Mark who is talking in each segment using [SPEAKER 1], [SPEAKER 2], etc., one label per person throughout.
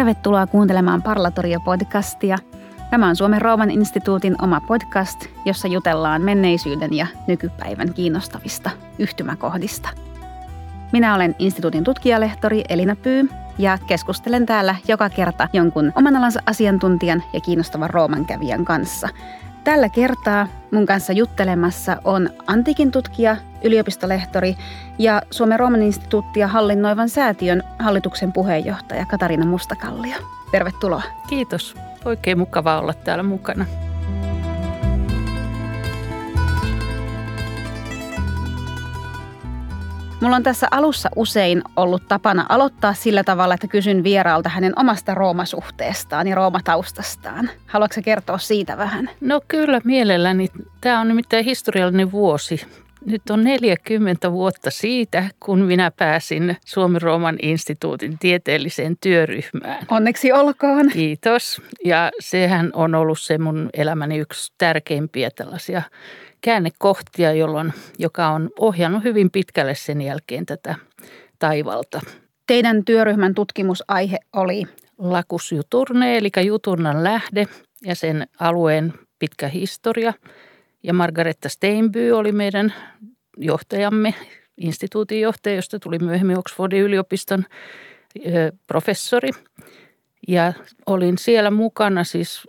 [SPEAKER 1] Tervetuloa kuuntelemaan Parlatorio-podcastia. Tämä on Suomen Rooman instituutin oma podcast, jossa jutellaan menneisyyden ja nykypäivän kiinnostavista yhtymäkohdista. Minä olen instituutin tutkijalehtori Elina Pyy ja keskustelen täällä joka kerta jonkun oman alansa asiantuntijan ja kiinnostavan Rooman kävijän kanssa – Tällä kertaa mun kanssa juttelemassa on antiikin tutkija, yliopistolehtori ja Suomen Rooman instituuttia hallinnoivan säätiön hallituksen puheenjohtaja Katariina Mustakallio. Tervetuloa.
[SPEAKER 2] Kiitos. Oikein mukavaa olla täällä mukana.
[SPEAKER 1] Mulla on tässä alussa usein ollut tapana aloittaa sillä tavalla, että kysyn vieraalta hänen omasta roomasuhteestaan ja roomataustastaan. Haluatko kertoa siitä vähän?
[SPEAKER 2] No kyllä mielelläni. Tämä on nimittäin historiallinen vuosi. Nyt on 40 vuotta siitä, kun minä pääsin Suomen Rooman instituutin tieteelliseen työryhmään.
[SPEAKER 1] Onneksi olkoon.
[SPEAKER 2] Kiitos. Ja sehän on ollut se mun elämäni yksi tärkeimpiä tällaisia käännekohtia, jolloin, joka on ohjannut hyvin pitkälle sen jälkeen tätä taivalta.
[SPEAKER 1] Teidän työryhmän tutkimusaihe oli?
[SPEAKER 2] Lakus Juturne, eli Juturnan lähde ja sen alueen pitkä historia. Ja Margaretta Steinby oli meidän johtajamme, instituutin johtaja, josta tuli myöhemmin Oxfordin yliopiston professori. Ja olin siellä mukana siis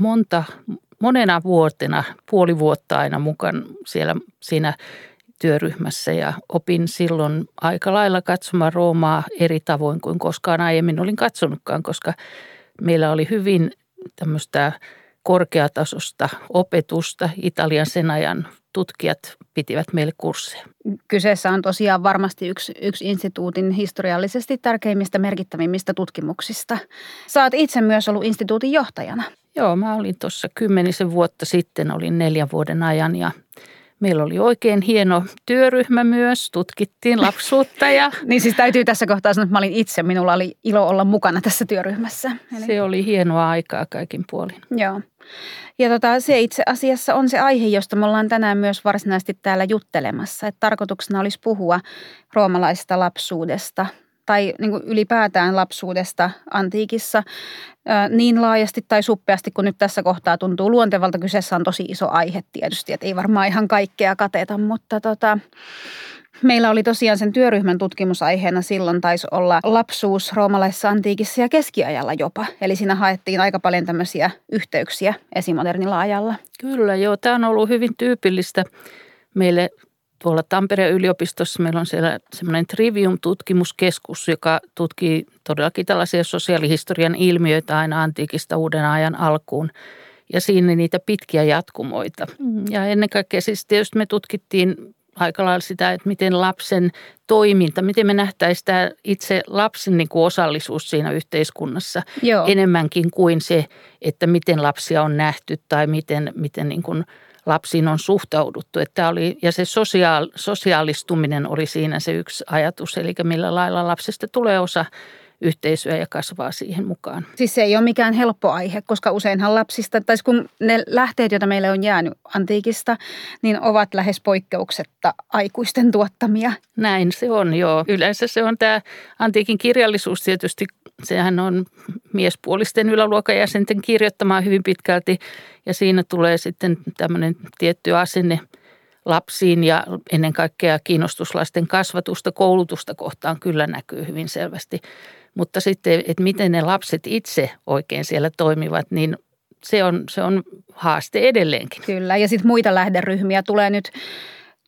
[SPEAKER 2] monta monena vuotena, puoli vuotta aina mukaan siellä siinä työryhmässä ja opin silloin aika lailla katsomaan Roomaa eri tavoin kuin koskaan aiemmin olin katsonutkaan, koska meillä oli hyvin tämmöistä korkeatasosta opetusta. Italian sen ajan tutkijat pitivät meille kursseja.
[SPEAKER 1] Kyseessä on tosiaan varmasti yksi, yksi instituutin historiallisesti tärkeimmistä merkittävimmistä tutkimuksista. Saat itse myös ollut instituutin johtajana.
[SPEAKER 2] Joo, mä olin tuossa kymmenisen vuotta sitten, olin neljän vuoden ajan ja Meillä oli oikein hieno työryhmä myös, tutkittiin lapsuutta. Ja...
[SPEAKER 1] niin siis täytyy tässä kohtaa sanoa, että mä olin itse, minulla oli ilo olla mukana tässä työryhmässä.
[SPEAKER 2] Eli... Se oli hienoa aikaa kaikin puolin.
[SPEAKER 1] Joo. Ja tota, se itse asiassa on se aihe, josta me ollaan tänään myös varsinaisesti täällä juttelemassa. Että tarkoituksena olisi puhua roomalaisesta lapsuudesta – tai niin kuin ylipäätään lapsuudesta antiikissa niin laajasti tai suppeasti kuin nyt tässä kohtaa tuntuu luontevalta. Kyseessä on tosi iso aihe tietysti, että ei varmaan ihan kaikkea kateta, mutta tota, Meillä oli tosiaan sen työryhmän tutkimusaiheena silloin taisi olla lapsuus roomalaisessa antiikissa ja keskiajalla jopa. Eli siinä haettiin aika paljon tämmöisiä yhteyksiä esimodernilla ajalla.
[SPEAKER 2] Kyllä joo, tämä on ollut hyvin tyypillistä meille tuolla Tampereen yliopistossa meillä on siellä semmoinen Trivium-tutkimuskeskus, joka tutkii todellakin tällaisia sosiaalihistorian ilmiöitä aina antiikista uuden ajan alkuun. Ja siinä niitä pitkiä jatkumoita. Mm. Ja ennen kaikkea siis tietysti me tutkittiin aika lailla sitä, että miten lapsen toiminta, miten me nähtäisiin tämä itse lapsen niin kuin osallisuus siinä yhteiskunnassa Joo. enemmänkin kuin se, että miten lapsia on nähty tai miten, miten niin kuin – lapsiin on suhtauduttu. Että oli, ja se sosiaal, sosiaalistuminen oli siinä se yksi ajatus, eli millä lailla lapsesta tulee osa yhteisöä ja kasvaa siihen mukaan.
[SPEAKER 1] Siis se ei ole mikään helppo aihe, koska useinhan lapsista, tai kun ne lähteet, joita meille on jäänyt antiikista, niin ovat lähes poikkeuksetta aikuisten tuottamia.
[SPEAKER 2] Näin se on, joo. Yleensä se on tämä antiikin kirjallisuus tietysti, sehän on miespuolisten yläluokan jäsenten kirjoittamaan hyvin pitkälti, ja siinä tulee sitten tämmöinen tietty asenne – lapsiin ja ennen kaikkea kiinnostuslasten kasvatusta, koulutusta kohtaan kyllä näkyy hyvin selvästi. Mutta sitten, että miten ne lapset itse oikein siellä toimivat, niin se on, se on haaste edelleenkin.
[SPEAKER 1] Kyllä, ja sitten muita lähderyhmiä tulee nyt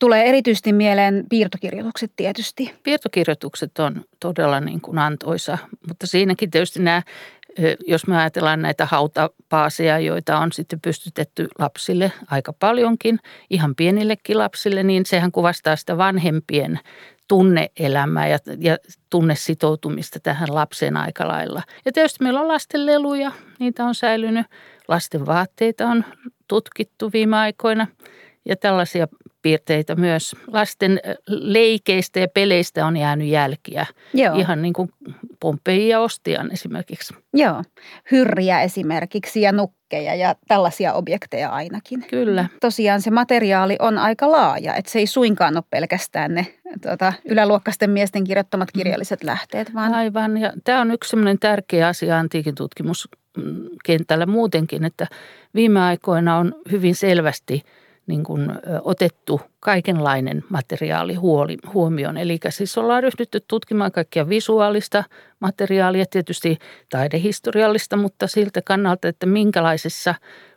[SPEAKER 1] Tulee erityisesti mieleen piirtokirjoitukset tietysti.
[SPEAKER 2] Piirtokirjoitukset on todella niin kuin antoisa, mutta siinäkin tietysti nämä, jos me ajatellaan näitä hautapaaseja, joita on sitten pystytetty lapsille aika paljonkin, ihan pienillekin lapsille, niin sehän kuvastaa sitä vanhempien tunneelämää ja, ja tunnesitoutumista tähän lapseen aika lailla. Ja tietysti meillä on lastenleluja, niitä on säilynyt. Lasten vaatteita on tutkittu viime aikoina ja tällaisia piirteitä myös. Lasten leikeistä ja peleistä on jäänyt jälkiä. Joo. Ihan niin kuin Pompeji ja Ostian esimerkiksi.
[SPEAKER 1] Joo, hyrriä esimerkiksi ja nukkeja ja tällaisia objekteja ainakin.
[SPEAKER 2] Kyllä.
[SPEAKER 1] Tosiaan se materiaali on aika laaja, että se ei suinkaan ole pelkästään ne tuota, yläluokkaisten miesten kirjoittamat mm. kirjalliset lähteet. Vaan...
[SPEAKER 2] Aivan, ja tämä on yksi sellainen tärkeä asia antiikin tutkimuskentällä muutenkin, että viime aikoina on hyvin selvästi – niin kuin otettu kaikenlainen materiaali huomioon. Eli siis ollaan ryhdytty tutkimaan kaikkia visuaalista materiaalia, tietysti taidehistoriallista, mutta siltä kannalta, että minkälaisessa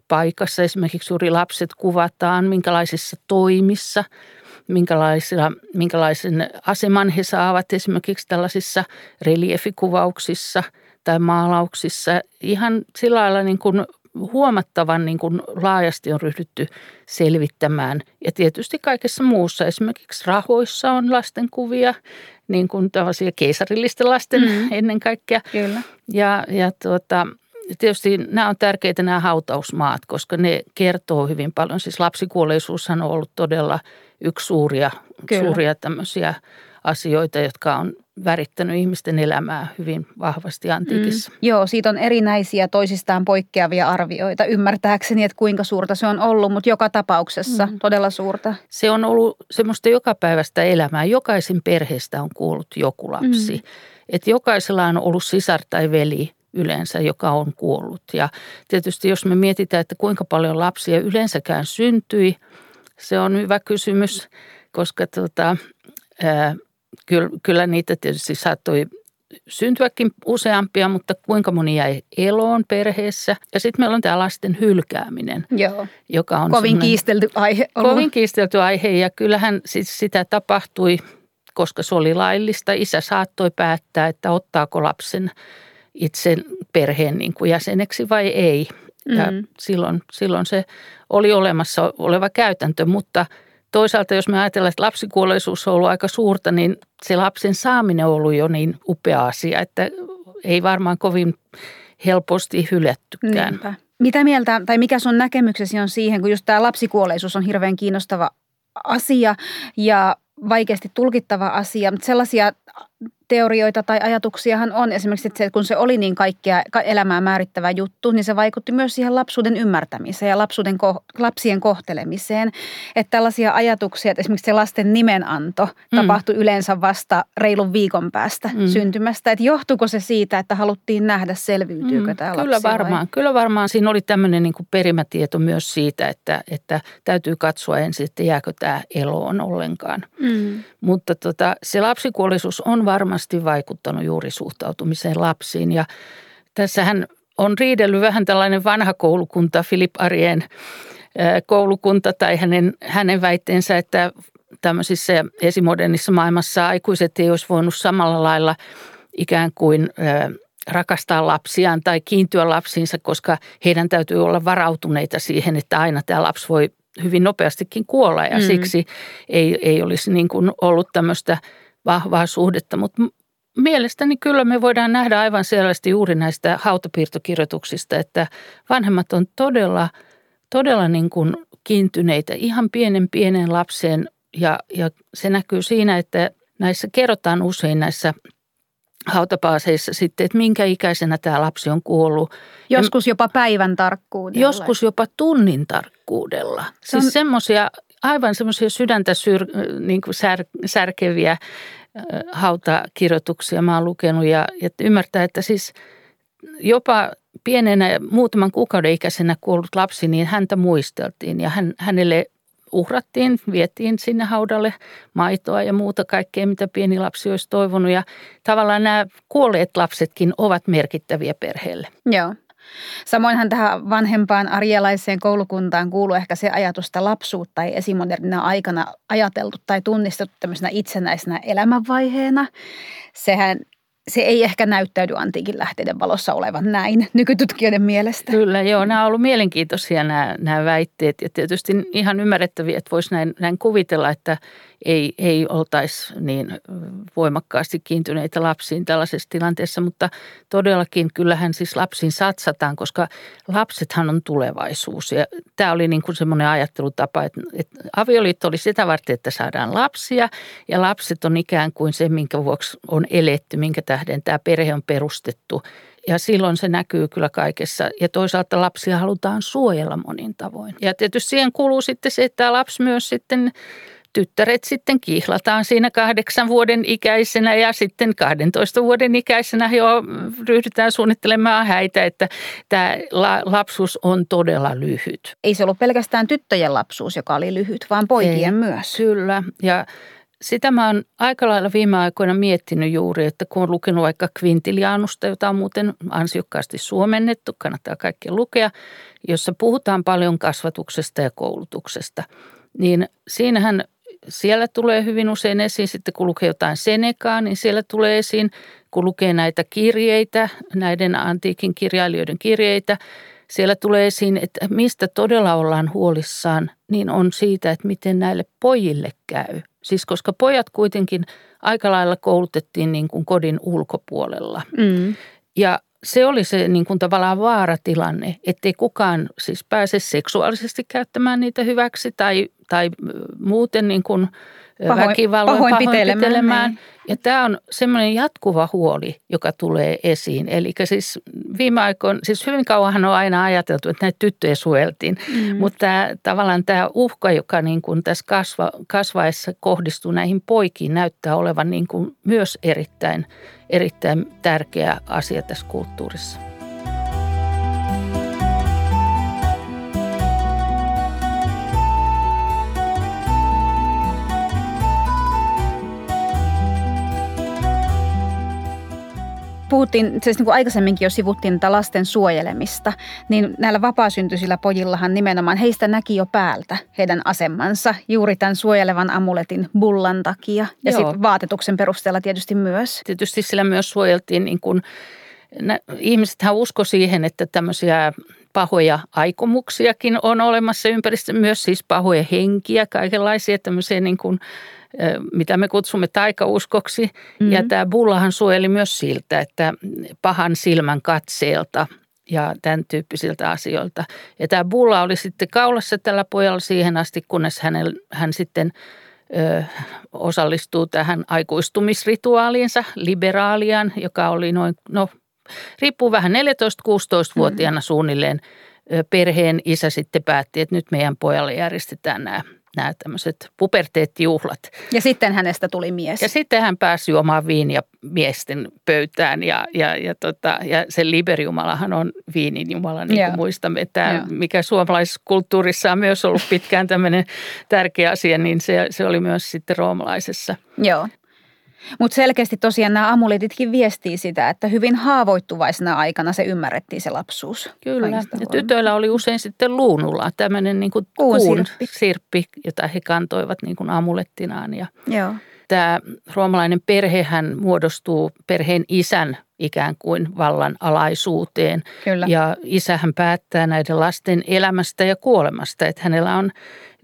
[SPEAKER 2] paikassa esimerkiksi juuri lapset kuvataan, minkälaisissa toimissa, minkälaisen aseman he saavat esimerkiksi tällaisissa reliefikuvauksissa tai maalauksissa. Ihan sillä lailla niin kuin huomattavan niin kuin laajasti on ryhdytty selvittämään. Ja tietysti kaikessa muussa, esimerkiksi rahoissa on lastenkuvia, niin kuin tällaisia keisarillisten lasten mm. ennen kaikkea.
[SPEAKER 1] Kyllä.
[SPEAKER 2] Ja, ja tuota, tietysti nämä on tärkeitä nämä hautausmaat, koska ne kertoo hyvin paljon. Siis lapsikuolleisuushan on ollut todella yksi suuria, suuria tämmöisiä asioita, jotka on värittänyt ihmisten elämää hyvin vahvasti antiikissa. Mm.
[SPEAKER 1] Joo, siitä on erinäisiä toisistaan poikkeavia arvioita ymmärtääkseni, että kuinka suurta se on ollut, mutta joka tapauksessa mm. todella suurta.
[SPEAKER 2] Se on ollut semmoista jokapäiväistä elämää. Jokaisen perheestä on kuollut joku lapsi. Mm. Että jokaisella on ollut sisar tai veli yleensä, joka on kuollut. Ja tietysti jos me mietitään, että kuinka paljon lapsia yleensäkään syntyi, se on hyvä kysymys, koska tota, kyllä, kyllä niitä tietysti saattoi syntyäkin useampia, mutta kuinka moni jäi eloon perheessä. Ja sitten meillä on tämä lasten hylkääminen,
[SPEAKER 1] Joo. joka on kovin kiistelty aihe.
[SPEAKER 2] Ollut. Kovin kiistelty aihe ja kyllähän siis sitä tapahtui, koska se oli laillista. Isä saattoi päättää, että ottaako lapsen itse perheen niin kuin jäseneksi vai ei. Ja mm. silloin, silloin se oli olemassa oleva käytäntö, mutta – toisaalta jos me ajatellaan, että lapsikuolleisuus on ollut aika suurta, niin se lapsen saaminen on ollut jo niin upea asia, että ei varmaan kovin helposti hylättykään. Niinpä.
[SPEAKER 1] Mitä mieltä tai mikä sun näkemyksesi on siihen, kun just tämä lapsikuolleisuus on hirveän kiinnostava asia ja vaikeasti tulkittava asia, mutta sellaisia teorioita tai ajatuksiahan on esimerkiksi, että, se, kun se oli niin kaikkea elämää määrittävä juttu, niin se vaikutti myös siihen lapsuuden ymmärtämiseen ja lapsuuden, lapsien kohtelemiseen. Että tällaisia ajatuksia, että esimerkiksi se lasten nimenanto mm. tapahtui yleensä vasta reilun viikon päästä mm. syntymästä. Että johtuiko se siitä, että haluttiin nähdä, selviytyykö mm. tämä lapsi
[SPEAKER 2] Kyllä varmaan. Vai? Kyllä varmaan. Siinä oli tämmöinen niin kuin perimätieto myös siitä, että, että täytyy katsoa ensin, että jääkö tämä eloon ollenkaan. Mm. Mutta tota, se lapsikuollisuus on varmaan varmasti vaikuttanut juuri suhtautumiseen lapsiin. Ja tässähän on riidellyt vähän tällainen vanha koulukunta, Filip Arien koulukunta tai hänen, hänen väitteensä, että tämmöisissä esimodernissa maailmassa aikuiset ei olisi voinut samalla lailla ikään kuin rakastaa lapsiaan tai kiintyä lapsiinsa, koska heidän täytyy olla varautuneita siihen, että aina tämä lapsi voi hyvin nopeastikin kuolla ja mm. siksi ei, ei olisi niin kuin ollut tämmöistä – vahvaa suhdetta, mutta mielestäni kyllä me voidaan nähdä aivan selvästi juuri näistä hautapiirtokirjoituksista, että vanhemmat on todella, todella niin kuin kiintyneitä ihan pienen pienen lapseen ja, ja se näkyy siinä, että näissä kerrotaan usein näissä hautapaaseissa sitten, että minkä ikäisenä tämä lapsi on kuollut.
[SPEAKER 1] Joskus jopa päivän tarkkuudella.
[SPEAKER 2] Joskus jopa tunnin tarkkuudella. Se on... Siis semmoisia aivan semmoisia sydäntä syr, niin kuin sär, särkeviä hautakirjoituksia mä oon lukenut ja, ja ymmärtää, että siis jopa pienenä muutaman kuukauden ikäisenä kuollut lapsi, niin häntä muisteltiin ja hän, hänelle uhrattiin, vietiin sinne haudalle maitoa ja muuta kaikkea, mitä pieni lapsi olisi toivonut. Ja tavallaan nämä kuolleet lapsetkin ovat merkittäviä perheelle.
[SPEAKER 1] Joo. Samoinhan tähän vanhempaan arjelaiseen koulukuntaan kuuluu ehkä se ajatus, että lapsuutta ei esimodernina aikana ajateltu tai tunnistettu tämmöisenä itsenäisenä elämänvaiheena. Sehän se ei ehkä näyttäydy antiikin lähteiden valossa olevan näin nykytutkijoiden mielestä.
[SPEAKER 2] Kyllä, joo. Nämä on ollut mielenkiintoisia nämä, nämä väitteet ja tietysti ihan ymmärrettäviä, että voisi näin, näin kuvitella, että ei, ei oltaisi niin voimakkaasti kiintyneitä lapsiin tällaisessa tilanteessa, mutta todellakin kyllähän siis lapsiin satsataan, koska lapsethan on tulevaisuus. Ja tämä oli niin kuin semmoinen ajattelutapa, että, että avioliitto oli sitä varten, että saadaan lapsia ja lapset on ikään kuin se, minkä vuoksi on eletty, minkä tähden tämä perhe on perustettu – ja silloin se näkyy kyllä kaikessa. Ja toisaalta lapsia halutaan suojella monin tavoin. Ja tietysti siihen kuuluu sitten se, että lapsi myös sitten tyttäret sitten kihlataan siinä kahdeksan vuoden ikäisenä ja sitten 12 vuoden ikäisenä jo ryhdytään suunnittelemaan häitä, että tämä lapsuus on todella lyhyt.
[SPEAKER 1] Ei se ollut pelkästään tyttöjen lapsuus, joka oli lyhyt, vaan poikien Ei, myös.
[SPEAKER 2] Kyllä ja sitä mä oon aika lailla viime aikoina miettinyt juuri, että kun on lukenut vaikka Quintilianusta, jota on muuten ansiokkaasti suomennettu, kannattaa kaikki lukea, jossa puhutaan paljon kasvatuksesta ja koulutuksesta, niin siinähän siellä tulee hyvin usein esiin, sitten kun lukee jotain Senekaa, niin siellä tulee esiin, kun lukee näitä kirjeitä, näiden antiikin kirjailijoiden kirjeitä, siellä tulee esiin, että mistä todella ollaan huolissaan, niin on siitä, että miten näille pojille käy – Siis koska pojat kuitenkin aika lailla koulutettiin niin kuin kodin ulkopuolella. Mm. Ja se oli se niin kuin tavallaan vaaratilanne, ettei kukaan siis pääse seksuaalisesti käyttämään niitä hyväksi tai, tai muuten niin kuin – Pahoin, väkivalloin pahoinpitelemään. pahoinpitelemään. Ja tämä on semmoinen jatkuva huoli, joka tulee esiin. Eli siis viime aikoina, siis hyvin kauanhan on aina ajateltu, että näitä tyttöjä suojeltiin. Mm. Mutta tämä, tavallaan tämä uhka, joka niin kuin tässä kasva, kasvaessa kohdistuu näihin poikiin, näyttää olevan niin kuin myös erittäin, erittäin tärkeä asia tässä kulttuurissa.
[SPEAKER 1] Puhuttiin, siis niin kuin aikaisemminkin jo sivuttiin tätä lasten suojelemista, niin näillä vapaasyntyisillä pojillahan nimenomaan heistä näki jo päältä heidän asemansa juuri tämän suojelevan amuletin bullan takia ja sitten vaatetuksen perusteella tietysti myös.
[SPEAKER 2] Tietysti sillä myös suojeltiin niin kuin, ihmisethän usko siihen, että tämmöisiä pahoja aikomuksiakin on olemassa ympäristössä, myös siis pahoja henkiä, kaikenlaisia tämmöisiä niin kuin – mitä me kutsumme taikauskoksi. Mm-hmm. Ja tämä bullahan suojeli myös siltä, että pahan silmän katseelta ja tämän tyyppisiltä asioilta. Ja tämä bulla oli sitten kaulassa tällä pojalla siihen asti, kunnes hänel, hän sitten ö, osallistuu tähän aikuistumisrituaaliinsa, liberaalian, joka oli noin, no riippuu vähän 14-16-vuotiaana mm-hmm. suunnilleen. Perheen isä sitten päätti, että nyt meidän pojalle järjestetään nämä nämä tämmöiset puberteettijuhlat.
[SPEAKER 1] Ja sitten hänestä tuli mies.
[SPEAKER 2] Ja sitten hän pääsi juomaan viiniä miesten pöytään ja, ja, ja, tota, ja se Liberiumalahan on viinin jumala, niin kuin muistamme. Tämä, Joo. mikä suomalaisessa kulttuurissa on myös ollut pitkään tämmöinen tärkeä asia, niin se, se oli myös sitten roomalaisessa.
[SPEAKER 1] Joo. Mutta selkeästi tosiaan nämä amuletitkin viestii sitä, että hyvin haavoittuvaisena aikana se ymmärrettiin se lapsuus.
[SPEAKER 2] Kyllä, ja tytöillä oli usein sitten luunulla tämmöinen niin kuin kuun, kuun sirppi. sirppi, jota he kantoivat niin kuin amulettinaan. Ja Joo. Tämä roomalainen perhehän muodostuu perheen isän ikään kuin vallan alaisuuteen. Kyllä. Ja isähän päättää näiden lasten elämästä ja kuolemasta, että hänellä on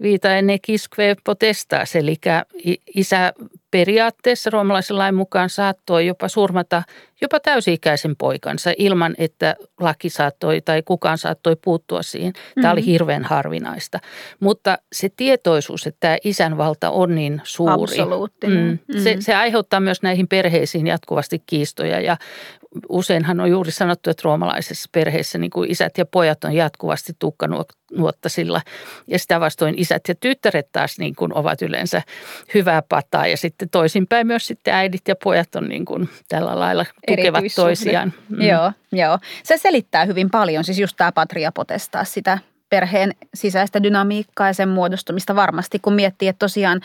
[SPEAKER 2] viita enne kiskve potestas, eli isä periaatteessa roomalaisen lain mukaan saattoi jopa surmata jopa täysi-ikäisen poikansa ilman, että laki saattoi tai kukaan saattoi puuttua siihen. Tämä mm-hmm. oli hirveän harvinaista. Mutta se tietoisuus, että tämä isänvalta on niin suuri, mm, mm-hmm. se, se aiheuttaa myös näihin perheisiin jatkuvasti kiistoja ja useinhan on juuri sanottu, että roomalaisessa perheessä niin kuin isät ja pojat on jatkuvasti tukkanuottasilla ja sitä vastoin isät ja tyttäret taas niin kuin ovat yleensä hyvää pataa ja sitten toisinpäin myös sitten äidit ja pojat on niin kuin tällä lailla tukevat toisiaan.
[SPEAKER 1] Mm. Joo, joo. Se selittää hyvin paljon, siis just tämä patria potestaa sitä perheen sisäistä dynamiikkaa ja sen muodostumista varmasti, kun miettii, että tosiaan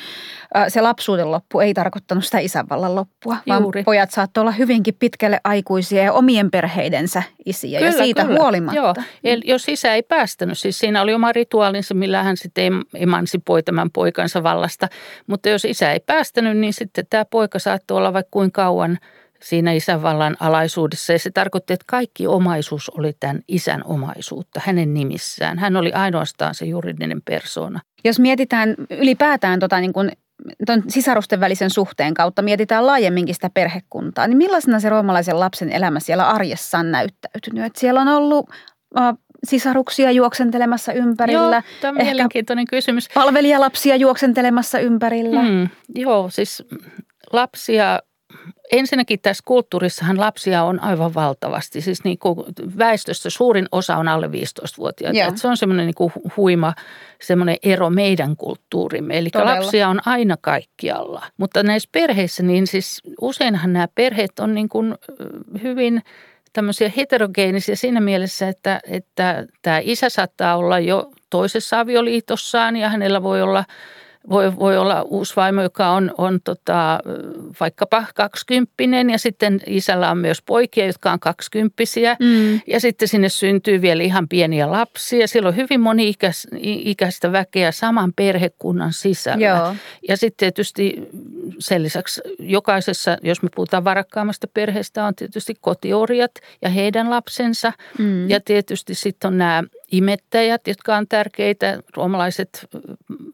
[SPEAKER 1] se lapsuuden loppu ei tarkoittanut sitä isänvallan loppua, vaan Juuri. pojat saattoi olla hyvinkin pitkälle aikuisia ja omien perheidensä isiä kyllä, ja siitä kyllä. huolimatta. Joo.
[SPEAKER 2] Eli jos isä ei päästänyt, siis siinä oli oma rituaalinsa, millä hän sitten emansipoi tämän poikansa vallasta, mutta jos isä ei päästänyt, niin sitten tämä poika saattoi olla vaikka kuin kauan – siinä isänvallan alaisuudessa. Ja se tarkoitti, että kaikki omaisuus oli tämän isän omaisuutta hänen nimissään. Hän oli ainoastaan se juridinen persona.
[SPEAKER 1] Jos mietitään ylipäätään tota niin kuin ton sisarusten välisen suhteen kautta mietitään laajemminkin sitä perhekuntaa, niin millaisena se roomalaisen lapsen elämä siellä arjessa on näyttäytynyt? Et siellä on ollut äh, sisaruksia juoksentelemassa ympärillä. Joo,
[SPEAKER 2] tämä on mielenkiintoinen kysymys.
[SPEAKER 1] Palvelijalapsia juoksentelemassa ympärillä. Mm,
[SPEAKER 2] joo, siis lapsia ensinnäkin tässä kulttuurissahan lapsia on aivan valtavasti. Siis niin kuin väestöstä suurin osa on alle 15-vuotiaita. se on semmoinen niin kuin huima semmoinen ero meidän kulttuurimme. Eli Todella. lapsia on aina kaikkialla. Mutta näissä perheissä, niin siis useinhan nämä perheet on niin kuin hyvin tämmöisiä heterogeenisia siinä mielessä, että, että tämä isä saattaa olla jo toisessa avioliitossaan ja hänellä voi olla – voi, voi olla uusi vaimo, joka on, on tota, vaikkapa kaksikymppinen ja sitten isällä on myös poikia, jotka on kaksikymppisiä. Mm. Ja sitten sinne syntyy vielä ihan pieniä lapsia. Siellä on hyvin moni-ikäistä väkeä saman perhekunnan sisällä. Joo. Ja sitten tietysti sen lisäksi jokaisessa, jos me puhutaan varakkaammasta perheestä, on tietysti kotiorjat ja heidän lapsensa. Mm. Ja tietysti sitten on nämä imettäjät, jotka on tärkeitä. Ruomalaiset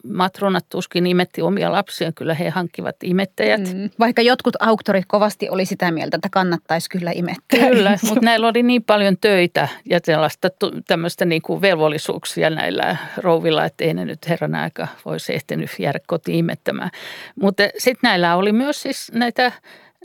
[SPEAKER 2] matronat tuskin imetti omia lapsia, kyllä he hankkivat imettäjät. Mm.
[SPEAKER 1] Vaikka jotkut auktorit kovasti oli sitä mieltä, että kannattaisi kyllä imettää.
[SPEAKER 2] Kyllä, mutta näillä oli niin paljon töitä ja sellaista tämmöistä niin kuin velvollisuuksia näillä rouvilla, että ei ne nyt herran aika voisi ehtinyt jäädä kotiin imettämään. Mutta sitten näillä oli myös siis näitä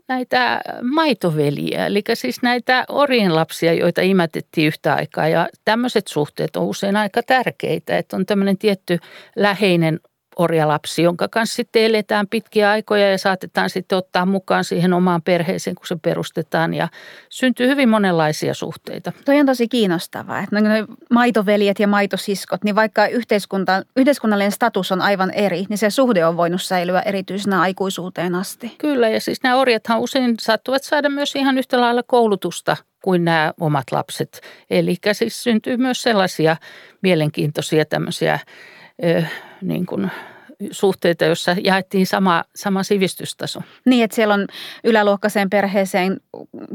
[SPEAKER 2] näitä maitoveliä, eli siis näitä orien lapsia, joita imätettiin yhtä aikaa. Ja tämmöiset suhteet on usein aika tärkeitä, että on tämmöinen tietty läheinen orjalapsi, jonka kanssa sitten eletään pitkiä aikoja ja saatetaan sitten ottaa mukaan siihen omaan perheeseen, kun se perustetaan ja syntyy hyvin monenlaisia suhteita.
[SPEAKER 1] Toi on tosi kiinnostavaa, että ne maitoveljet ja maitosiskot, niin vaikka yhteiskunta, yhteiskunnallinen status on aivan eri, niin se suhde on voinut säilyä erityisenä aikuisuuteen asti.
[SPEAKER 2] Kyllä ja siis nämä orjathan usein saattavat saada myös ihan yhtä lailla koulutusta kuin nämä omat lapset. Eli siis syntyy myös sellaisia mielenkiintoisia tämmöisiä niin kuin suhteita, joissa jaettiin sama, sama sivistystaso.
[SPEAKER 1] Niin, että siellä on yläluokkaiseen perheeseen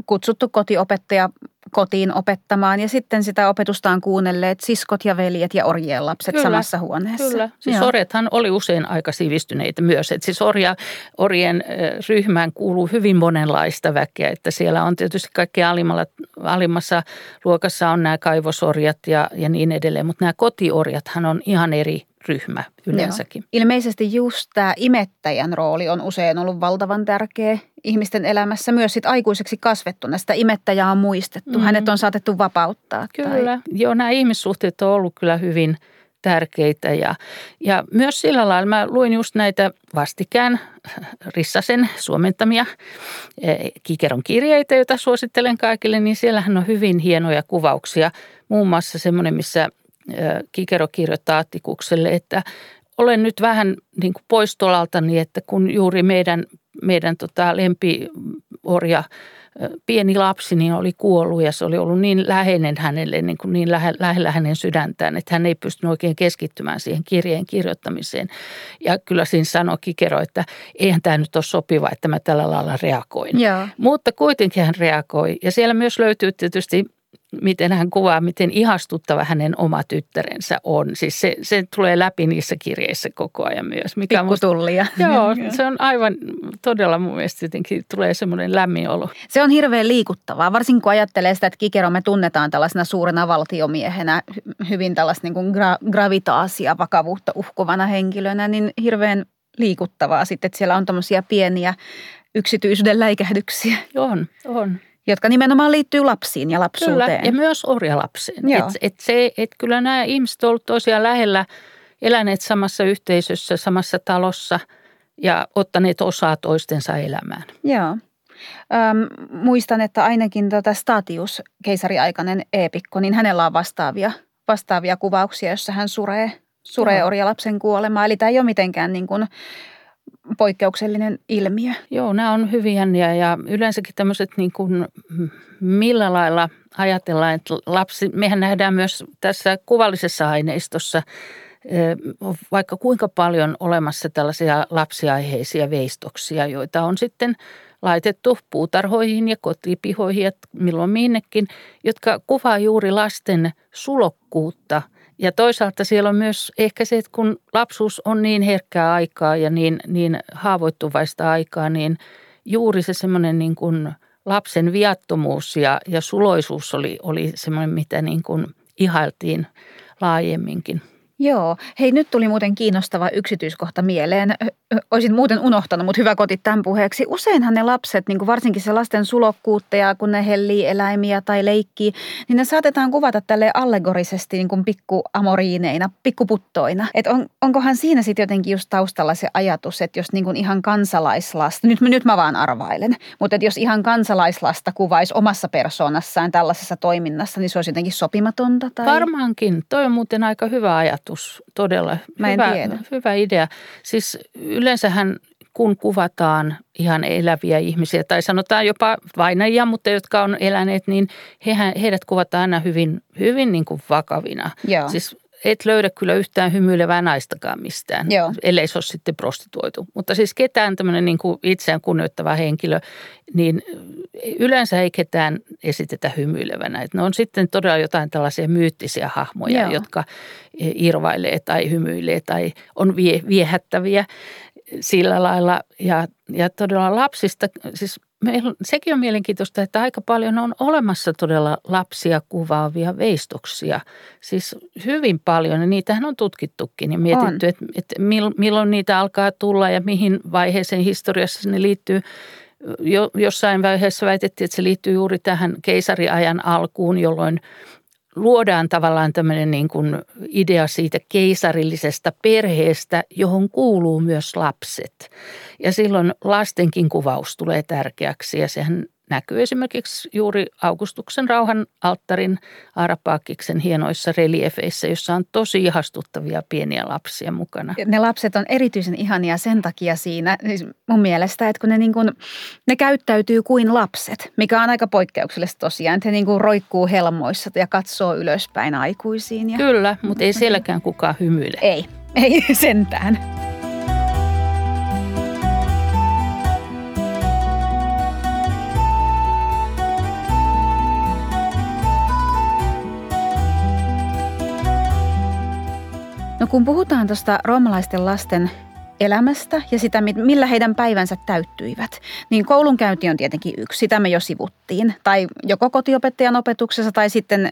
[SPEAKER 1] kutsuttu kotiopettaja kotiin opettamaan ja sitten sitä opetusta on kuunnelleet siskot ja veljet ja orjien lapset kyllä, samassa huoneessa.
[SPEAKER 2] Kyllä, siis Joo. orjathan oli usein aika sivistyneitä myös. Että siis orja, orjen ryhmään kuuluu hyvin monenlaista väkeä, että siellä on tietysti kaikki alimmalla, alimmassa luokassa on nämä kaivosorjat ja, ja niin edelleen, mutta nämä kotiorjathan on ihan eri ryhmä yleensäkin.
[SPEAKER 1] Joo. Ilmeisesti just tämä imettäjän rooli on usein ollut valtavan tärkeä ihmisten elämässä. Myös sit aikuiseksi kasvettuna sitä imettäjää on muistettu. Mm-hmm. Hänet on saatettu vapauttaa.
[SPEAKER 2] Kyllä. Tai... Joo, nämä ihmissuhteet on ollut kyllä hyvin tärkeitä ja, ja myös sillä lailla mä luin just näitä vastikään Rissasen suomentamia e, Kikeron kirjeitä, joita suosittelen kaikille, niin siellähän on hyvin hienoja kuvauksia. Muun muassa semmoinen, missä Kikero kirjoittaa Attikukselle, että olen nyt vähän niin kuin poistolaltani, että kun juuri meidän, meidän tota lempiorja pieni lapsi niin oli kuollut ja se oli ollut niin läheinen hänelle, niin, kuin niin lähe, lähellä hänen sydäntään, että hän ei pystynyt oikein keskittymään siihen kirjeen kirjoittamiseen. Ja kyllä siinä sanoi Kikero, että eihän tämä nyt ole sopiva, että mä tällä lailla reagoin. Joo. Mutta kuitenkin hän reagoi. Ja siellä myös löytyy tietysti miten hän kuvaa, miten ihastuttava hänen oma tyttärensä on. Siis se, se tulee läpi niissä kirjeissä koko ajan myös.
[SPEAKER 1] Mikä Pikkutullia.
[SPEAKER 2] Musta, joo, se on aivan todella mun mielestä jotenkin tulee semmoinen lämmin olo.
[SPEAKER 1] Se on hirveän liikuttavaa, varsinkin kun ajattelee sitä, että Kikero me tunnetaan tällaisena suurena valtiomiehenä, hyvin tällaista niin kuin gra- gravitaasia, vakavuutta uhkuvana henkilönä, niin hirveän liikuttavaa sitten, että siellä on tämmöisiä pieniä yksityisyyden läikähdyksiä.
[SPEAKER 2] On, on
[SPEAKER 1] jotka nimenomaan liittyy lapsiin ja lapsuuteen.
[SPEAKER 2] Kyllä, ja myös orjalapsiin. Et, et se, et kyllä nämä ihmiset ovat olleet tosiaan lähellä, eläneet samassa yhteisössä, samassa talossa ja ottaneet osaa toistensa elämään.
[SPEAKER 1] Joo. Öm, muistan, että ainakin tota Statius, keisariaikainen eepikko, niin hänellä on vastaavia, vastaavia kuvauksia, jossa hän suree, suree orjalapsen kuolemaa. Eli tämä ei ole mitenkään niin kuin poikkeuksellinen ilmiö.
[SPEAKER 2] Joo, nämä on hyvin jänniä ja yleensäkin tämmöiset niin kuin, millä lailla ajatellaan, että lapsi, mehän nähdään myös tässä kuvallisessa aineistossa vaikka kuinka paljon olemassa tällaisia lapsiaiheisia veistoksia, joita on sitten laitettu puutarhoihin ja kotipihoihin ja milloin minnekin, jotka kuvaa juuri lasten sulokkuutta – Ja toisaalta siellä on myös ehkä se, että kun lapsuus on niin herkkää aikaa ja niin, niin haavoittuvaista aikaa, niin juuri se semmoinen niin kuin lapsen viattomuus ja, ja suloisuus oli, oli semmoinen, mitä niin kuin ihailtiin laajemminkin.
[SPEAKER 1] Joo. Hei, nyt tuli muuten kiinnostava yksityiskohta mieleen. Olisin muuten unohtanut, mutta hyvä kotit tämän puheeksi. Useinhan ne lapset, niin kuin varsinkin se lasten sulokkuutteja, kun ne hellii eläimiä tai leikkii, niin ne saatetaan kuvata tälle allegorisesti niin kuin pikkuamoriineina, pikkuputtoina. Et on, onkohan siinä sitten jotenkin just taustalla se ajatus, että jos niin kuin ihan kansalaislasta, nyt, nyt mä vaan arvailen, mutta että jos ihan kansalaislasta kuvaisi omassa persoonassaan tällaisessa toiminnassa, niin se olisi jotenkin sopimatonta? Tai...
[SPEAKER 2] Varmaankin. Toi on muuten aika hyvä ajatus ajatus, todella
[SPEAKER 1] Mä
[SPEAKER 2] hyvä,
[SPEAKER 1] tiedä.
[SPEAKER 2] hyvä idea. Siis yleensähän kun kuvataan ihan eläviä ihmisiä tai sanotaan jopa vainajia, mutta jotka on eläneet, niin hehän, heidät kuvataan aina hyvin, hyvin niin kuin vakavina.
[SPEAKER 1] Joo.
[SPEAKER 2] Siis et löydä kyllä yhtään hymyilevää naistakaan mistään,
[SPEAKER 1] Joo.
[SPEAKER 2] ellei se ole sitten prostituoitu. Mutta siis ketään tämmöinen niin kuin itseään kunnioittava henkilö, niin yleensä ei ketään esitetä hymyilevänä. Et ne on sitten todella jotain tällaisia myyttisiä hahmoja,
[SPEAKER 1] Joo.
[SPEAKER 2] jotka irvailee tai hymyilee tai on vie, viehättäviä sillä lailla. Ja, ja todella lapsista, siis meillä, sekin on mielenkiintoista, että aika paljon on olemassa todella lapsia kuvaavia veistoksia. Siis hyvin paljon ja niitähän on tutkittukin ja mietitty, että, että milloin niitä alkaa tulla ja mihin vaiheeseen historiassa ne liittyy. Jo, jossain vaiheessa väitettiin, että se liittyy juuri tähän keisariajan alkuun, jolloin luodaan tavallaan tämmöinen niin kuin idea siitä keisarillisesta perheestä, johon kuuluu myös lapset. Ja silloin lastenkin kuvaus tulee tärkeäksi ja sehän näkyy esimerkiksi juuri Augustuksen rauhan alttarin Aarapaakiksen hienoissa reliefeissä, jossa on tosi ihastuttavia pieniä lapsia mukana.
[SPEAKER 1] Ne lapset on erityisen ihania sen takia siinä, siis mun mielestä, että kun ne, niin kuin, ne käyttäytyy kuin lapset, mikä on aika poikkeuksellista tosiaan, että he niin kuin roikkuu helmoissa ja katsoo ylöspäin aikuisiin. Ja...
[SPEAKER 2] Kyllä, mutta ei sielläkään kukaan hymyile.
[SPEAKER 1] Ei, ei sentään. No kun puhutaan tuosta roomalaisten lasten elämästä ja sitä, millä heidän päivänsä täyttyivät, niin koulunkäynti on tietenkin yksi. Sitä me jo sivuttiin. Tai joko kotiopettajan opetuksessa tai sitten,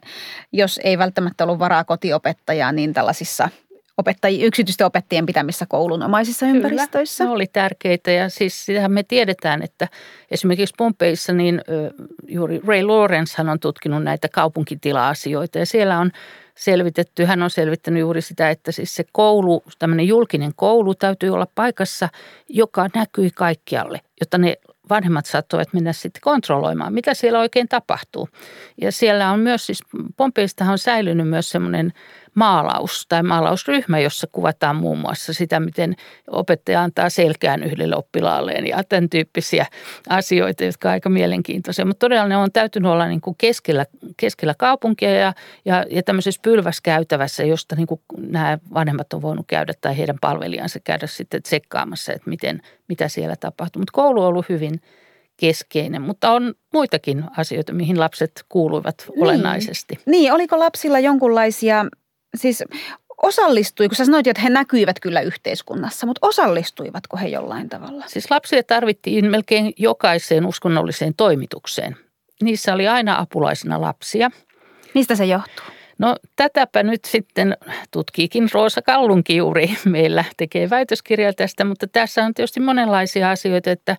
[SPEAKER 1] jos ei välttämättä ollut varaa kotiopettajaa, niin tällaisissa opettajia, yksityisten opettajien pitämissä koulunomaisissa
[SPEAKER 2] Kyllä,
[SPEAKER 1] ympäristöissä.
[SPEAKER 2] ne oli tärkeitä ja siis sitähän me tiedetään, että esimerkiksi Pompeissa niin juuri Ray Lawrence hän on tutkinut näitä kaupunkitila-asioita ja siellä on selvitetty, hän on selvittänyt juuri sitä, että siis se koulu, tämmöinen julkinen koulu täytyy olla paikassa, joka näkyi kaikkialle, jotta ne vanhemmat saattoivat mennä sitten kontrolloimaan, mitä siellä oikein tapahtuu. Ja siellä on myös siis, on säilynyt myös semmoinen maalaus tai maalausryhmä, jossa kuvataan muun muassa sitä, miten opettaja antaa selkään yhdelle oppilaalleen ja tämän tyyppisiä asioita, jotka on aika mielenkiintoisia. Mutta todella ne on täytynyt olla niin kuin keskellä, keskellä kaupunkia ja, ja, ja tämmöisessä pylväskäytävässä, josta niin kuin nämä vanhemmat on voinut käydä tai heidän palvelijansa käydä sitten tsekkaamassa, että miten, mitä siellä tapahtuu. Mutta koulu on ollut hyvin keskeinen, mutta on muitakin asioita, mihin lapset kuuluivat
[SPEAKER 1] niin.
[SPEAKER 2] olennaisesti.
[SPEAKER 1] Niin, oliko lapsilla jonkunlaisia siis osallistui, kun sä sanoit, että he näkyivät kyllä yhteiskunnassa, mutta osallistuivatko he jollain tavalla?
[SPEAKER 2] Siis lapsia tarvittiin melkein jokaiseen uskonnolliseen toimitukseen. Niissä oli aina apulaisena lapsia.
[SPEAKER 1] Mistä se johtuu?
[SPEAKER 2] No tätäpä nyt sitten tutkiikin Roosa Kallunki juuri meillä tekee väitöskirjaa tästä, mutta tässä on tietysti monenlaisia asioita, että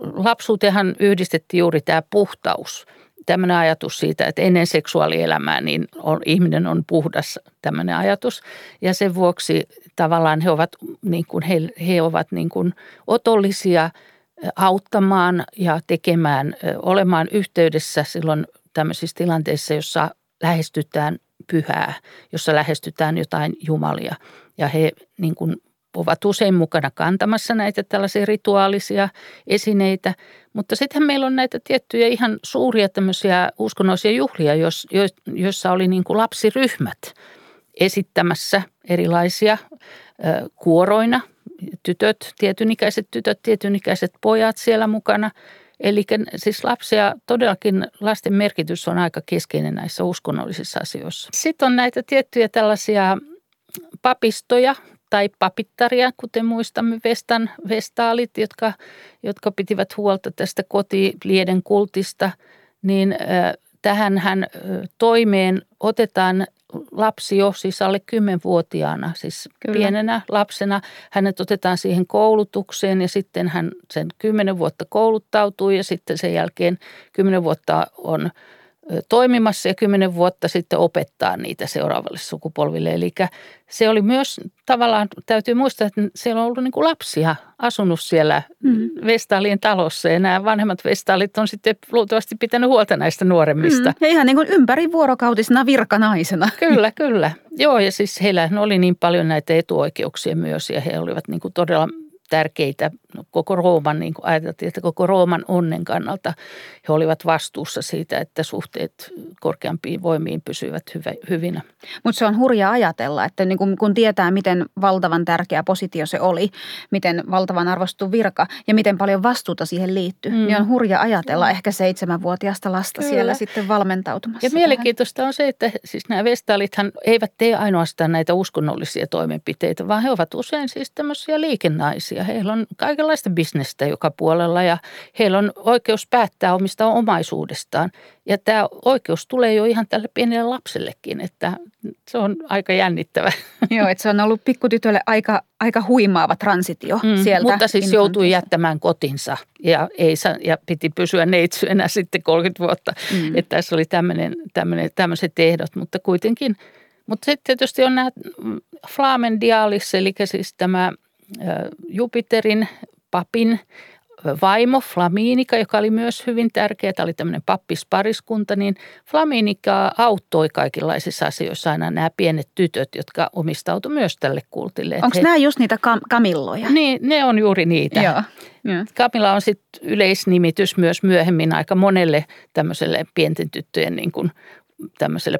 [SPEAKER 2] lapsuutehan yhdistettiin juuri tämä puhtaus – tämmöinen ajatus siitä, että ennen seksuaalielämää niin on, ihminen on puhdas tämmöinen ajatus. Ja sen vuoksi tavallaan he ovat, niin kuin, he, he ovat niin kuin otollisia auttamaan ja tekemään, olemaan yhteydessä silloin tämmöisissä tilanteissa, jossa lähestytään pyhää, jossa lähestytään jotain jumalia. Ja he niin kuin ovat usein mukana kantamassa näitä tällaisia rituaalisia esineitä, mutta sittenhän meillä on näitä tiettyjä ihan suuria tämmöisiä uskonnollisia juhlia, joissa oli niin kuin lapsiryhmät esittämässä erilaisia kuoroina, tytöt, tietynikäiset tytöt, tietynikäiset pojat siellä mukana. Eli siis lapsia, todellakin lasten merkitys on aika keskeinen näissä uskonnollisissa asioissa. Sitten on näitä tiettyjä tällaisia papistoja tai papittaria, kuten muistamme Vestan vestaalit, jotka, jotka pitivät huolta tästä kotilieden kultista, niin tähän hän toimeen otetaan lapsi jo, siis alle kymmenvuotiaana, siis Kyllä. pienenä lapsena. Hänet otetaan siihen koulutukseen ja sitten hän sen kymmenen vuotta kouluttautuu ja sitten sen jälkeen kymmenen vuotta on toimimassa ja kymmenen vuotta sitten opettaa niitä seuraavalle sukupolville. Eli se oli myös tavallaan, täytyy muistaa, että siellä on ollut niin kuin lapsia asunut siellä mm. Vestaalien talossa ja nämä vanhemmat Vestaalit on sitten luultavasti pitänyt huolta näistä nuoremmista. Mm.
[SPEAKER 1] Ja ihan niin kuin ympärivuorokautisena virkanaisena.
[SPEAKER 2] Kyllä, kyllä. Joo ja siis heillä oli niin paljon näitä etuoikeuksia myös ja he olivat niin kuin todella tärkeitä koko Rooman, niin kuin ajateltiin, että koko Rooman onnen kannalta he olivat vastuussa siitä, että suhteet korkeampiin voimiin pysyvät hyvä, hyvinä.
[SPEAKER 1] Mutta se on hurja ajatella, että niin kun, kun tietää, miten valtavan tärkeä positio se oli, miten valtavan arvostettu virka ja miten paljon vastuuta siihen liittyy, mm. niin on hurja ajatella ehkä seitsemänvuotiaasta lasta Kyllä. siellä sitten valmentautumassa.
[SPEAKER 2] Ja tähän. mielenkiintoista on se, että siis nämä vestaalithan eivät tee ainoastaan näitä uskonnollisia toimenpiteitä, vaan he ovat usein siis tämmöisiä liikennaisia. Heillä on kaikenlaista bisnestä joka puolella ja heillä on oikeus päättää omista omaisuudestaan. Ja tämä oikeus tulee jo ihan tälle pienelle lapsellekin, että se on aika jännittävä.
[SPEAKER 1] Joo, että se on ollut pikkutytölle aika, aika huimaava transitio mm, sieltä.
[SPEAKER 2] Mutta siis joutui jättämään kotinsa ja, ei, ja piti pysyä neitsyenä sitten 30 vuotta. Mm. Että tässä oli tämmöinen, tämmöinen, tämmöiset ehdot, mutta kuitenkin. Mutta sitten tietysti on nämä Flamen Dialis, eli siis tämä Jupiterin papin vaimo Flaminika, joka oli myös hyvin tärkeä, tämä oli tämmöinen pappispariskunta, niin Flaminika auttoi kaikenlaisissa asioissa aina nämä pienet tytöt, jotka omistautu myös tälle kultille.
[SPEAKER 1] Onko he... nämä just niitä kam- kamilloja?
[SPEAKER 2] Niin, ne on juuri niitä. Joo. Kamilla on sitten yleisnimitys myös myöhemmin aika monelle tämmöiselle pienten tyttöjen niin kuin tämmöiselle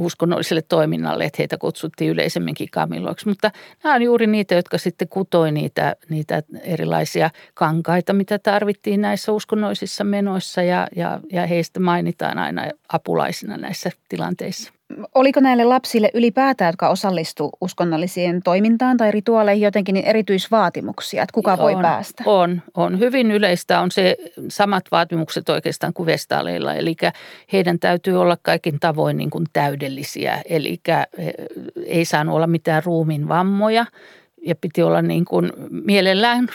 [SPEAKER 2] uskonnolliselle toiminnalle, että heitä kutsuttiin yleisemminkin kamilloiksi. Mutta nämä on juuri niitä, jotka sitten kutoi niitä, niitä erilaisia kankaita, mitä tarvittiin näissä uskonnollisissa menoissa ja, ja, ja heistä mainitaan aina apulaisina näissä tilanteissa.
[SPEAKER 1] Oliko näille lapsille ylipäätään, jotka osallistu uskonnolliseen toimintaan tai rituaaleihin jotenkin niin erityisvaatimuksia, että kuka voi
[SPEAKER 2] on,
[SPEAKER 1] päästä?
[SPEAKER 2] On, on. Hyvin yleistä on se samat vaatimukset oikeastaan kuin vestaaleilla, eli heidän täytyy olla kaikin tavoin niin kuin täydellisiä, eli ei saanut olla mitään ruumin vammoja – ja piti olla niin kuin mielellään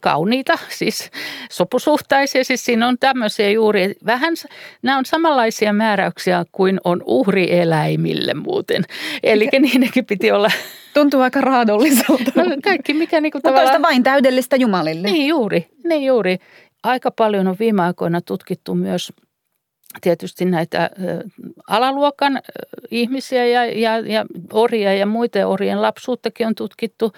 [SPEAKER 2] kauniita, siis sopusuhtaisia. Siis siinä on tämmöisiä juuri, vähän, nämä on samanlaisia määräyksiä kuin on uhrieläimille muuten. Eli niidenkin piti olla...
[SPEAKER 1] Tuntuu aika raadolliselta.
[SPEAKER 2] No, kaikki mikä niin kuin
[SPEAKER 1] Mutta tavallaan... vain täydellistä Jumalille.
[SPEAKER 2] Niin juuri, niin juuri. Aika paljon on viime aikoina tutkittu myös – tietysti näitä alaluokan ihmisiä ja, ja, ja orjia ja muita orjien lapsuuttakin on tutkittu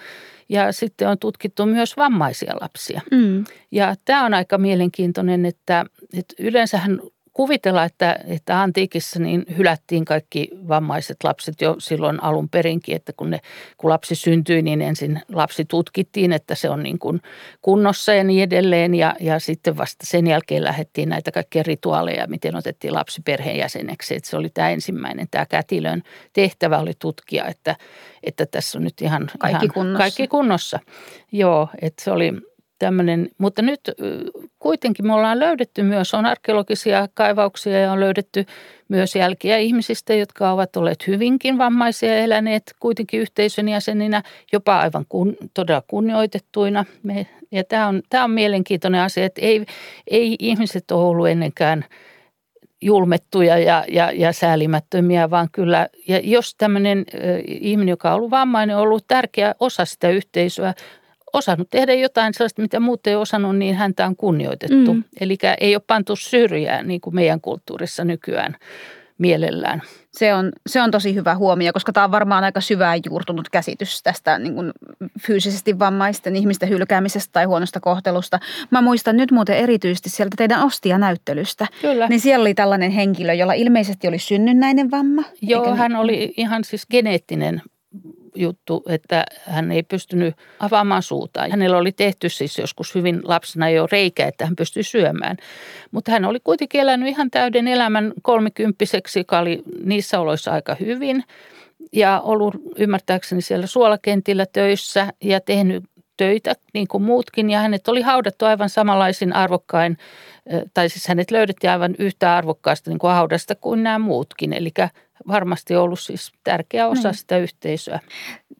[SPEAKER 2] ja sitten on tutkittu myös vammaisia lapsia. Mm. Ja tämä on aika mielenkiintoinen, että, että yleensähän kuvitella, että, että antiikissa niin hylättiin kaikki vammaiset lapset jo silloin alun perinkin, että kun, ne, kun lapsi syntyi, niin ensin lapsi tutkittiin, että se on niin kuin kunnossa ja niin edelleen. Ja, ja sitten vasta sen jälkeen lähdettiin näitä kaikkia rituaaleja, miten otettiin lapsi perheenjäseneksi. Että se oli tämä ensimmäinen, tämä kätilön tehtävä oli tutkia, että, että tässä on nyt ihan
[SPEAKER 1] kaikki kunnossa.
[SPEAKER 2] Kaikki kunnossa. Joo, että se oli tämmöinen, mutta nyt kuitenkin me ollaan löydetty myös, on arkeologisia kaivauksia ja on löydetty myös jälkiä ihmisistä, jotka ovat olleet hyvinkin vammaisia eläneet kuitenkin yhteisön jäseninä, jopa aivan kun, todella kunnioitettuina. Me, ja tämä on, tämä on mielenkiintoinen asia, että ei, ei ihmiset ole ollut ennenkään julmettuja ja, ja, ja säälimättömiä, vaan kyllä, ja jos tämmöinen ihminen, joka on ollut vammainen, on ollut tärkeä osa sitä yhteisöä, osannut tehdä jotain sellaista, mitä muut ei osannut, niin häntä on kunnioitettu. Mm. Eli ei ole pantu syrjään niin kuin meidän kulttuurissa nykyään mielellään.
[SPEAKER 1] Se on, se on tosi hyvä huomio, koska tämä on varmaan aika syvään juurtunut käsitys tästä niin kuin fyysisesti vammaisten ihmisten hylkäämisestä tai huonosta kohtelusta. Mä muistan nyt muuten erityisesti sieltä teidän ostianäyttelystä.
[SPEAKER 2] Kyllä.
[SPEAKER 1] Niin siellä oli tällainen henkilö, jolla ilmeisesti oli synnynnäinen vamma.
[SPEAKER 2] Joo, hän oli ihan siis geneettinen juttu, että hän ei pystynyt avaamaan suutaan. Hänellä oli tehty siis joskus hyvin lapsena jo reikä, että hän pystyi syömään. Mutta hän oli kuitenkin elänyt ihan täyden elämän kolmikymppiseksi, joka oli niissä oloissa aika hyvin. Ja ollut ymmärtääkseni siellä suolakentillä töissä ja tehnyt töitä niin kuin muutkin. Ja hänet oli haudattu aivan samanlaisin arvokkain, tai siis hänet löydettiin aivan yhtä arvokkaasta niin kuin haudasta kuin nämä muutkin. Eli varmasti ollut siis tärkeä osa niin. sitä yhteisöä.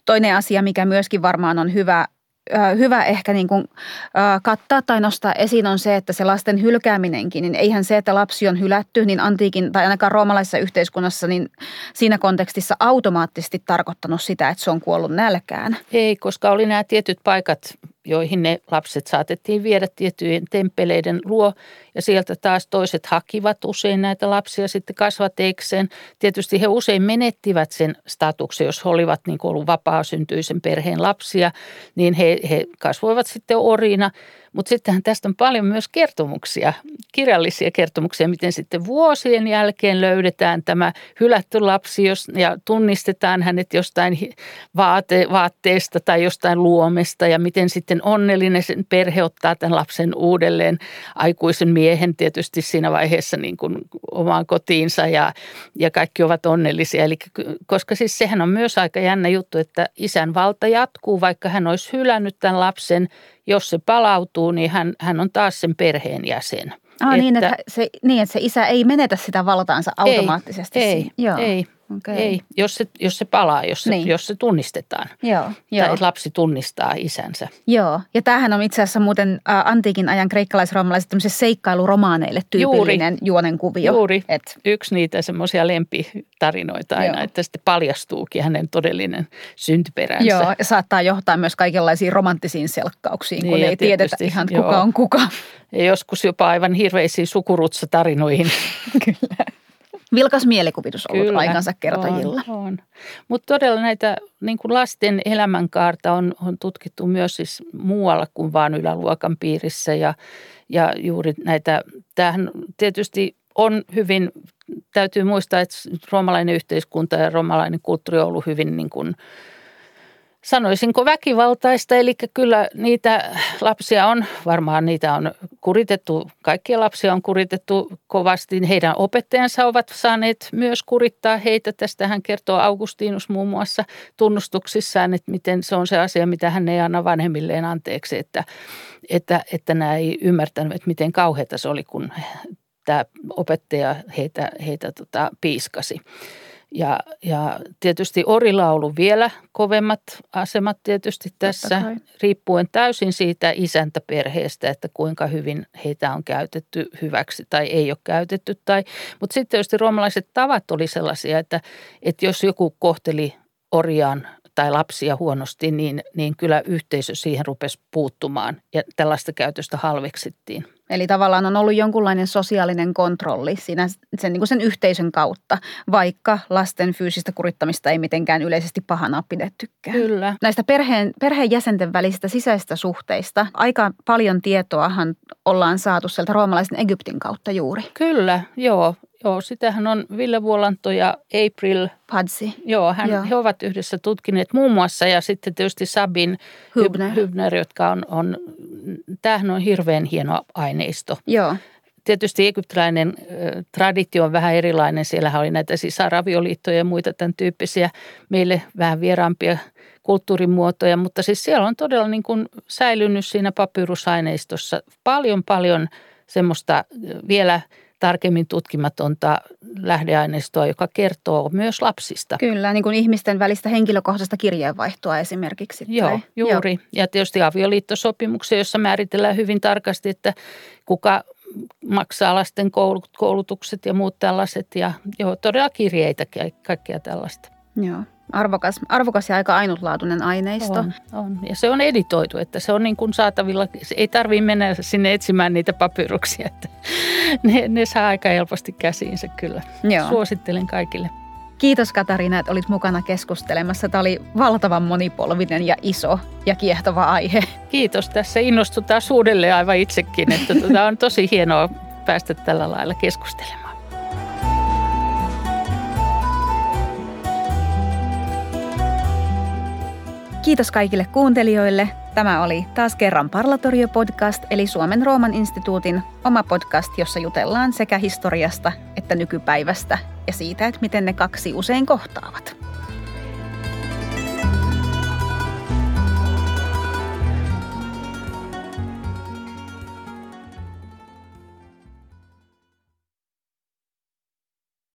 [SPEAKER 1] Toinen asia, mikä myöskin varmaan on hyvä hyvä ehkä niin kuin, kattaa tai nostaa esiin on se, että se lasten hylkääminenkin, niin eihän se, että lapsi on hylätty, niin antiikin tai ainakaan roomalaisessa yhteiskunnassa, niin siinä kontekstissa automaattisesti tarkoittanut sitä, että se on kuollut nälkään.
[SPEAKER 2] Ei, koska oli nämä tietyt paikat, joihin ne lapset saatettiin viedä tiettyjen temppeleiden luo. Ja sieltä taas toiset hakivat usein näitä lapsia sitten kasvateekseen. Tietysti he usein menettivät sen statuksen, jos he olivat niin ollut vapaa-syntyisen perheen lapsia, niin he, he kasvoivat sitten orina – mutta sittenhän tästä on paljon myös kertomuksia, kirjallisia kertomuksia, miten sitten vuosien jälkeen löydetään tämä hylätty lapsi jos, ja tunnistetaan hänet jostain vaate, vaatteesta tai jostain luomesta ja miten sitten onnellinen sen perhe ottaa tämän lapsen uudelleen aikuisen miehen tietysti siinä vaiheessa niin kuin omaan kotiinsa ja, ja kaikki ovat onnellisia. Eli koska siis sehän on myös aika jännä juttu, että isän valta jatkuu, vaikka hän olisi hylännyt tämän lapsen – jos se palautuu, niin hän, hän on taas sen perheen jäsen.
[SPEAKER 1] Ah, että, niin, että se, niin, että se isä ei menetä sitä valtaansa automaattisesti.
[SPEAKER 2] Ei, ei, Joo. ei. Okay. Ei, jos se, jos se palaa, jos se, niin. jos se tunnistetaan. Joo, tai joo. lapsi tunnistaa isänsä.
[SPEAKER 1] Joo, ja tämähän on itse asiassa muuten ä, antiikin ajan kreikkalais-roomalaiset seikkailuromaaneille tyypillinen juuri, juonen kuvio.
[SPEAKER 2] Juuri, Et. yksi niitä semmoisia lempitarinoita aina, joo. että sitten paljastuukin hänen todellinen syntyperänsä.
[SPEAKER 1] Joo, ja saattaa johtaa myös kaikenlaisiin romanttisiin selkkauksiin, niin, kun ei tiedetä ihan joo. kuka on kuka.
[SPEAKER 2] Ja joskus jopa aivan hirveisiin sukurutsatarinoihin.
[SPEAKER 1] Kyllä. Vilkas mielikuvitus ollut Kyllä, aikansa kertojilla.
[SPEAKER 2] On, on. Mutta todella näitä niin kuin lasten elämänkaarta on, on tutkittu myös siis muualla kuin vain yläluokan piirissä. Ja, ja juuri näitä, tämähän tietysti on hyvin, täytyy muistaa, että roomalainen yhteiskunta ja roomalainen kulttuuri on ollut hyvin niin kuin – sanoisinko väkivaltaista, eli kyllä niitä lapsia on, varmaan niitä on kuritettu, kaikkia lapsia on kuritettu kovasti. Heidän opettajansa ovat saaneet myös kurittaa heitä. Tästä hän kertoo Augustinus muun muassa tunnustuksissaan, että miten se on se asia, mitä hän ei anna vanhemmilleen anteeksi, että, että, että nämä ei ymmärtänyt, että miten kauheata se oli, kun tämä opettaja heitä, heitä tota, piiskasi. Ja, ja tietysti orilla on ollut vielä kovemmat asemat tietysti tässä, riippuen täysin siitä isäntäperheestä, että kuinka hyvin heitä on käytetty hyväksi tai ei ole käytetty. Tai, mutta sitten tietysti roomalaiset tavat oli sellaisia, että, että jos joku kohteli orjaan tai lapsia huonosti, niin, niin kyllä yhteisö siihen rupesi puuttumaan ja tällaista käytöstä halveksittiin.
[SPEAKER 1] Eli tavallaan on ollut jonkunlainen sosiaalinen kontrolli siinä sen, niin kuin sen yhteisön kautta, vaikka lasten fyysistä kurittamista ei mitenkään yleisesti pahana pidettykään.
[SPEAKER 2] Kyllä.
[SPEAKER 1] Näistä perheen, perheenjäsenten välisistä sisäistä suhteista aika paljon tietoahan ollaan saatu sieltä roomalaisen Egyptin kautta juuri.
[SPEAKER 2] Kyllä, joo. Joo, sitähän on Ville Vuolanto ja April
[SPEAKER 1] Padsi.
[SPEAKER 2] Joo, hän, Joo. he ovat yhdessä tutkineet muun muassa ja sitten tietysti Sabin Hübner, Hübner jotka on, on, tämähän on hirveän hieno aineisto.
[SPEAKER 1] Joo.
[SPEAKER 2] Tietysti egyptiläinen äh, traditio on vähän erilainen. Siellähän oli näitä sisaravioliittoja ja muita tämän tyyppisiä meille vähän vieraampia kulttuurimuotoja, mutta siis siellä on todella niin kuin säilynyt siinä papyrusaineistossa paljon paljon semmoista vielä – tarkemmin tutkimatonta lähdeaineistoa, joka kertoo myös lapsista.
[SPEAKER 1] Kyllä, niin kuin ihmisten välistä henkilökohtaista kirjeenvaihtoa esimerkiksi.
[SPEAKER 2] Joo, tai, juuri. Joo. Ja tietysti avioliittosopimuksia, jossa määritellään hyvin tarkasti, että kuka maksaa lasten koulutukset ja muut tällaiset. Ja joo, todella kirjeitä, kaikkea tällaista.
[SPEAKER 1] Joo arvokas, arvokas ja aika ainutlaatuinen aineisto.
[SPEAKER 2] On, on. Ja se on editoitu, että se on niin kuin saatavilla. Se ei tarvitse mennä sinne etsimään niitä papyruksia, että ne, ne saa aika helposti käsiinsä kyllä. Joo. Suosittelen kaikille.
[SPEAKER 1] Kiitos Katariina, että olit mukana keskustelemassa. Tämä oli valtavan monipolvinen ja iso ja kiehtova aihe.
[SPEAKER 2] Kiitos. Tässä innostutaan uudelleen aivan itsekin, että tämä tuota, on tosi hienoa päästä tällä lailla keskustelemaan.
[SPEAKER 1] Kiitos kaikille kuuntelijoille. Tämä oli taas kerran Parlatorio-podcast, eli Suomen Rooman instituutin oma podcast, jossa jutellaan sekä historiasta että nykypäivästä ja siitä, että miten ne kaksi usein kohtaavat.